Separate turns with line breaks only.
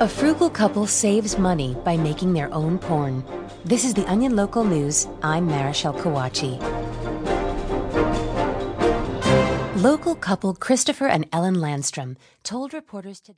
A frugal couple saves money by making their own porn. This is the Onion Local News. I'm Marichelle Kawachi. Local couple Christopher and Ellen Landstrom told reporters today.